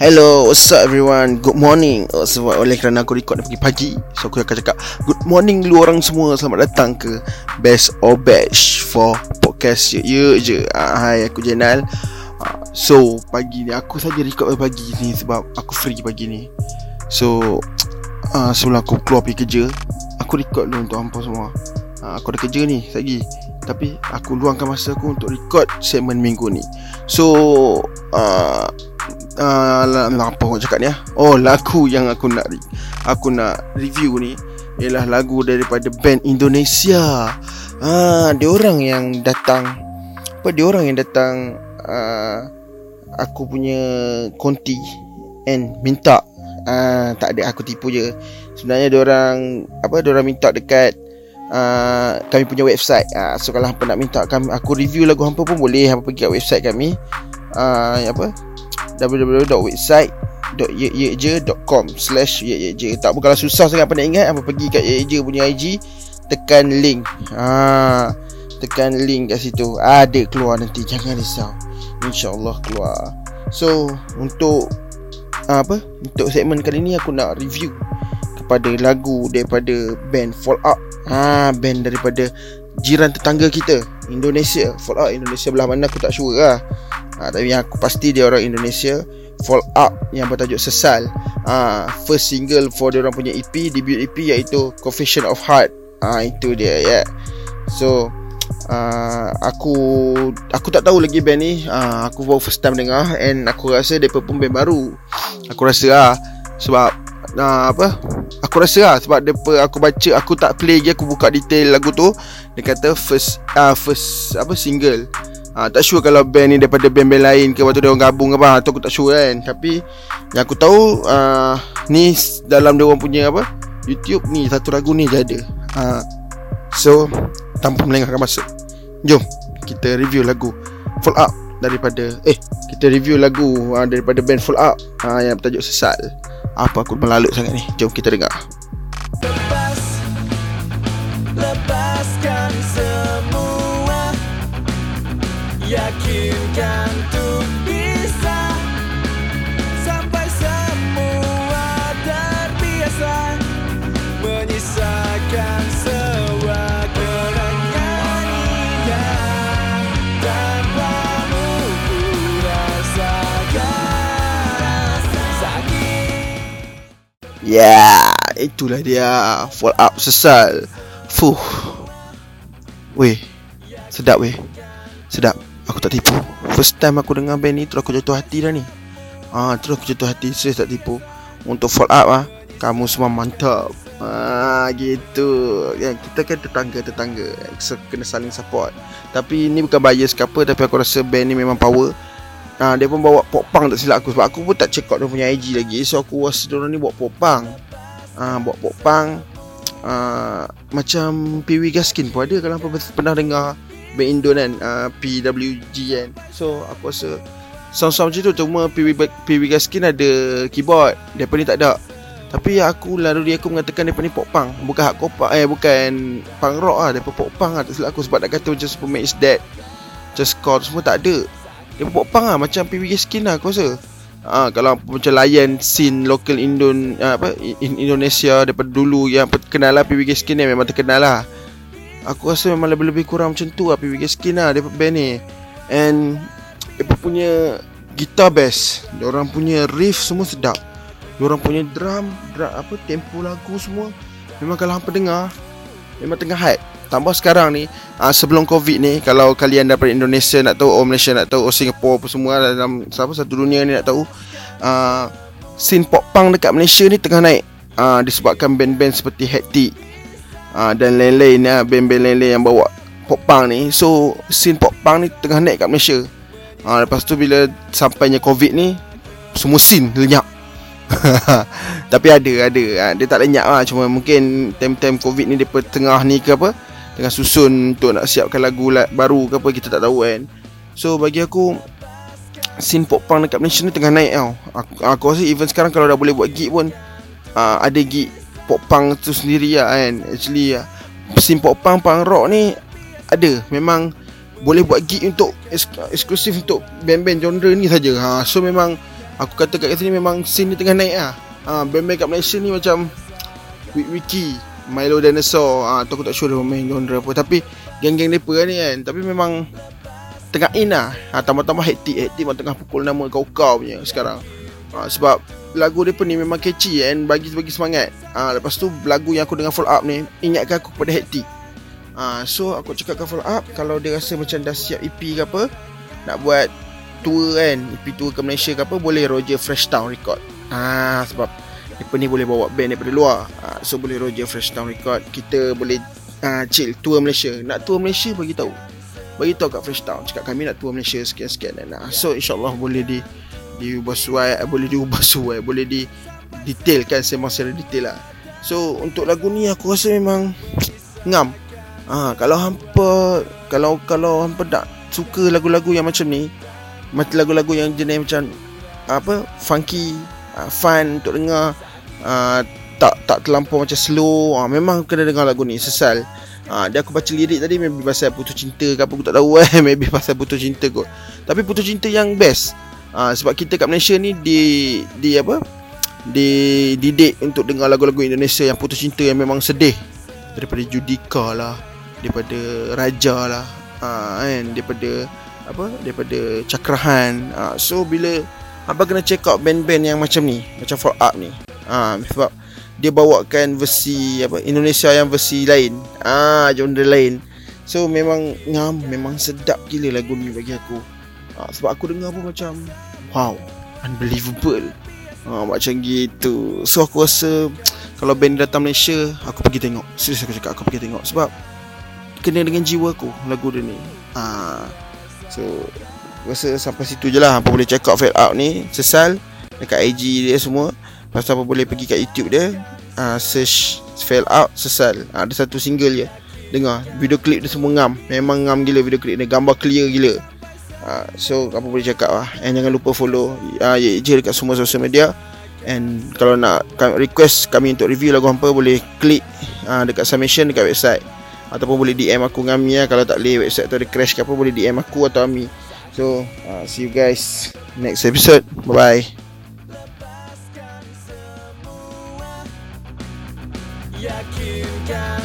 Hello, what's up everyone? Good morning. Oh, sebab oleh kerana aku record pagi-pagi, so aku akan cakap good morning lu orang semua. Selamat datang ke Best or Batch for podcast ye ye je. Uh, hai, aku Jenal. Uh, so, pagi ni aku saja record pagi ni sebab aku free pagi ni. So, uh, sebelum aku keluar pergi kerja, aku record dulu untuk hampa semua. Uh, aku ada kerja ni lagi. Tapi aku luangkan masa aku untuk record segmen minggu ni. So, uh, uh, apa aku cakap ni ah? Oh, lagu yang aku nak aku nak review ni ialah lagu daripada band Indonesia. Ah, dia orang yang datang apa dia orang yang datang uh, aku punya konti and minta uh, tak ada aku tipu je. Sebenarnya dia orang apa dia orang minta dekat uh, kami punya website. Uh, so kalau hampa nak minta kami aku review lagu hampa pun boleh hampa pergi kat website kami. Uh, apa www.website.yeyeje.com slash yeyeje Tak apa kalau susah sangat apa nak ingat. Apa pergi kat yeyeje punya IG Tekan link. Ha, Tekan link kat situ. Ada keluar nanti Jangan risau. InsyaAllah keluar. So Untuk Apa? Untuk segmen kali ni Aku nak review Kepada lagu Daripada band Fall Out ha, Band daripada Jiran tetangga kita Indonesia. Fall Out Indonesia belah mana aku tak sure lah ha, Tapi yang aku pasti dia orang Indonesia Fall Up yang bertajuk Sesal. Ha, First single for dia orang punya EP Debut EP iaitu Confession of Heart. Ha, Itu dia yeah. So uh, Aku Aku tak tahu lagi band ni. Uh, Aku baru first time dengar And aku rasa dia pun band baru. Aku rasa lah Sebab uh, Apa? Aku rasa lah Sebab dia aku baca Aku tak play lagi Aku buka detail lagu tu. Dia kata first uh, First Apa single Ha, tak sure kalau band ni daripada band-band lain ke Waktu dia orang gabung ke apa Atau aku tak sure kan Tapi Yang aku tahu uh, Ni dalam dia orang punya apa YouTube ni Satu lagu ni je ada ha, So Tanpa melengahkan masa Jom Kita review lagu Full Up Daripada Eh Kita review lagu uh, Daripada band Full Up uh, Yang bertajuk Sesal Apa aku melalut sangat ni Jom kita dengar Lepas Lepaskan yakinkan tuh bisa sampai semua terbiasa menyisakan sebuah kenangan indah tanpamu ku rasakan sakit Ya, yeah, itulah dia. Fall Up Sesal. Fuh. Weh Sedap weh. Sedap Aku tak tipu. First time aku dengar band ni Terus aku jatuh hati dah ni. Ah, Terus aku jatuh hati Serius tak tipu. Untuk fall up ah, Kamu semua mantap. Ah, Gitu. Ya, Kita kan tetangga-tetangga Kena saling support. Tapi ni bukan bias ke apa Tapi aku rasa band ni memang power. Ah, Dia pun bawa pop punk tak silap aku Sebab aku pun tak check out dia punya IG lagi. So aku rasa diorang ni bawa pop punk ah, Bawa pop punk ah, Macam Piwi Gaskin pun ada Kalau pernah dengar band Indo kan uh, PWG kan. So aku rasa sound-sound macam tu cuma PW, PW Gaskin ada keyboard Depa ni tak ada. Tapi aku lalu dia aku mengatakan depa ni pop punk bukan hardcore punk eh bukan punk rock ah depa pop punk ah tak silap aku. Sebab nak kata macam Superman is dead just call semua tak ada. Depa pop punk ah macam PW Gaskin lah aku rasa. Ah, kalau macam layan scene local Indon uh, apa in Indonesia daripada dulu yang terkenal lah PWG Skin ni memang terkenal lah Aku rasa memang lebih-lebih kurang macam tu lah PWG Skin lah Dia band ni. And Dia punya Guitar bass Dia orang punya riff semua sedap. Dia orang punya drum, drum Apa Tempo lagu semua Memang kalau hampa dengar Memang tengah hype. Tambah sekarang ni uh, Sebelum covid ni Kalau kalian daripada Indonesia nak tahu Oh Malaysia nak tahu Oh Singapore apa semua Dalam siapa satu dunia ni nak tahu uh, Scene pop punk dekat Malaysia ni tengah naik. Uh, Disebabkan band-band seperti Hectic uh, dan lain-lain ya band-band lain-lain yang bawa pop punk ni. So scene pop punk ni tengah naik kat Malaysia. Uh, lepas tu bila sampainya covid ni semua scene lenyap. Tapi ada ada. Uh, dia tak lenyap lah cuma mungkin time-time covid ni depa tengah ni ke apa tengah susun untuk nak siapkan lagu baru ke apa kita tak tahu kan. So bagi aku scene pop punk dekat Malaysia ni tengah naik tau. Aku, aku rasa even sekarang kalau dah boleh buat gig pun uh, ada gig pop punk tu sendiri lah kan Actually lah. Scene pop punk punk rock ni Ada. Memang Boleh buat gig untuk Eksklusif untuk Band-band genre ni saja. ha, So memang Aku kata kat sini memang scene ni tengah naik lah. Ha, Band-band kat Malaysia ni macam Wiki Milo Dinosaur. Ah tu aku tak sure dia main genre apa. Tapi geng-geng depa ni kan tapi memang tengah in lah. Ha, tambah-tambah hektik hektik tengah pukul nama kau-kau punya sekarang. Ha, sebab lagu depa ni memang catchy and bagi bagi semangat. Ha, lepas tu lagu yang aku dengar follow up ni ingatkan aku pada hektik. Ha, so aku cakap ke follow up kalau dia rasa macam dah siap EP ke apa nak buat tour kan EP tour ke Malaysia ke apa boleh Roger Fresh Town record. Ha, sebab Mereka ni boleh bawa band daripada luar. Uh, So boleh Roger Fresh Town Record. Kita boleh uh, chill Tour Malaysia. Nak tour Malaysia bagi tahu Bagi tahu kat Fresh Town. Cakap kami nak tour Malaysia Sekian-sekian. Dan, uh, So insyaAllah boleh di Diubah suai Boleh diubah suai Boleh di Detailkan Sembang secara detail lah. So untuk lagu ni Aku rasa memang Ngam. Uh, Kalau hampa Kalau kalau hampa tak Suka lagu-lagu yang macam ni Macam lagu-lagu yang jenis macam Apa Funky uh, Fun Untuk dengar tak tak terlampau macam slow uh, memang kena dengar lagu ni sesal. Uh, dia aku baca lirik tadi maybe pasal putus cinta ke apa aku tak tahu eh maybe pasal putus cinta kot. Tapi putus cinta yang best uh, sebab kita kat Malaysia ni di di apa? Di didik untuk dengar lagu-lagu Indonesia yang putus cinta yang memang sedih. Daripada Judika lah daripada Raja lah uh, kan? Daripada apa? Daripada Cakrahan uh, so bila apa kena check out band-band yang macam ni macam For Up ni ha, sebab dia bawakan versi apa Indonesia yang versi lain. Ah ha, genre lain. So memang ngam memang sedap gila lagu ni bagi aku ha, sebab aku dengar pun macam wow unbelievable. Ha, macam gitu. So aku rasa kalau band datang Malaysia aku pergi tengok. Serius aku cakap aku pergi tengok. Sebab kena dengan jiwa aku lagu dia ni. Ha, so rasa sampai situ je lah. Apa boleh check out fade out ni sesal dekat IG dia semua. Lepas tu apa boleh pergi kat YouTube dia uh, Search Fail Out Sesal. Uh, Ada satu single je. Dengar Video klip dia semua ngam. Memang ngam gila video klip dia. Gambar clear gila Ah, so apa boleh cakap lah and jangan lupa follow ah, uh, YJ dekat semua sosial media. And kalau nak request kami untuk review lagu hampa boleh klik uh, dekat submission dekat website. Ataupun boleh DM aku dengan Mia kalau tak boleh website tu ada crash ke apa boleh DM aku atau Ami. So uh, see you guys next episode. Bye bye Yakinkan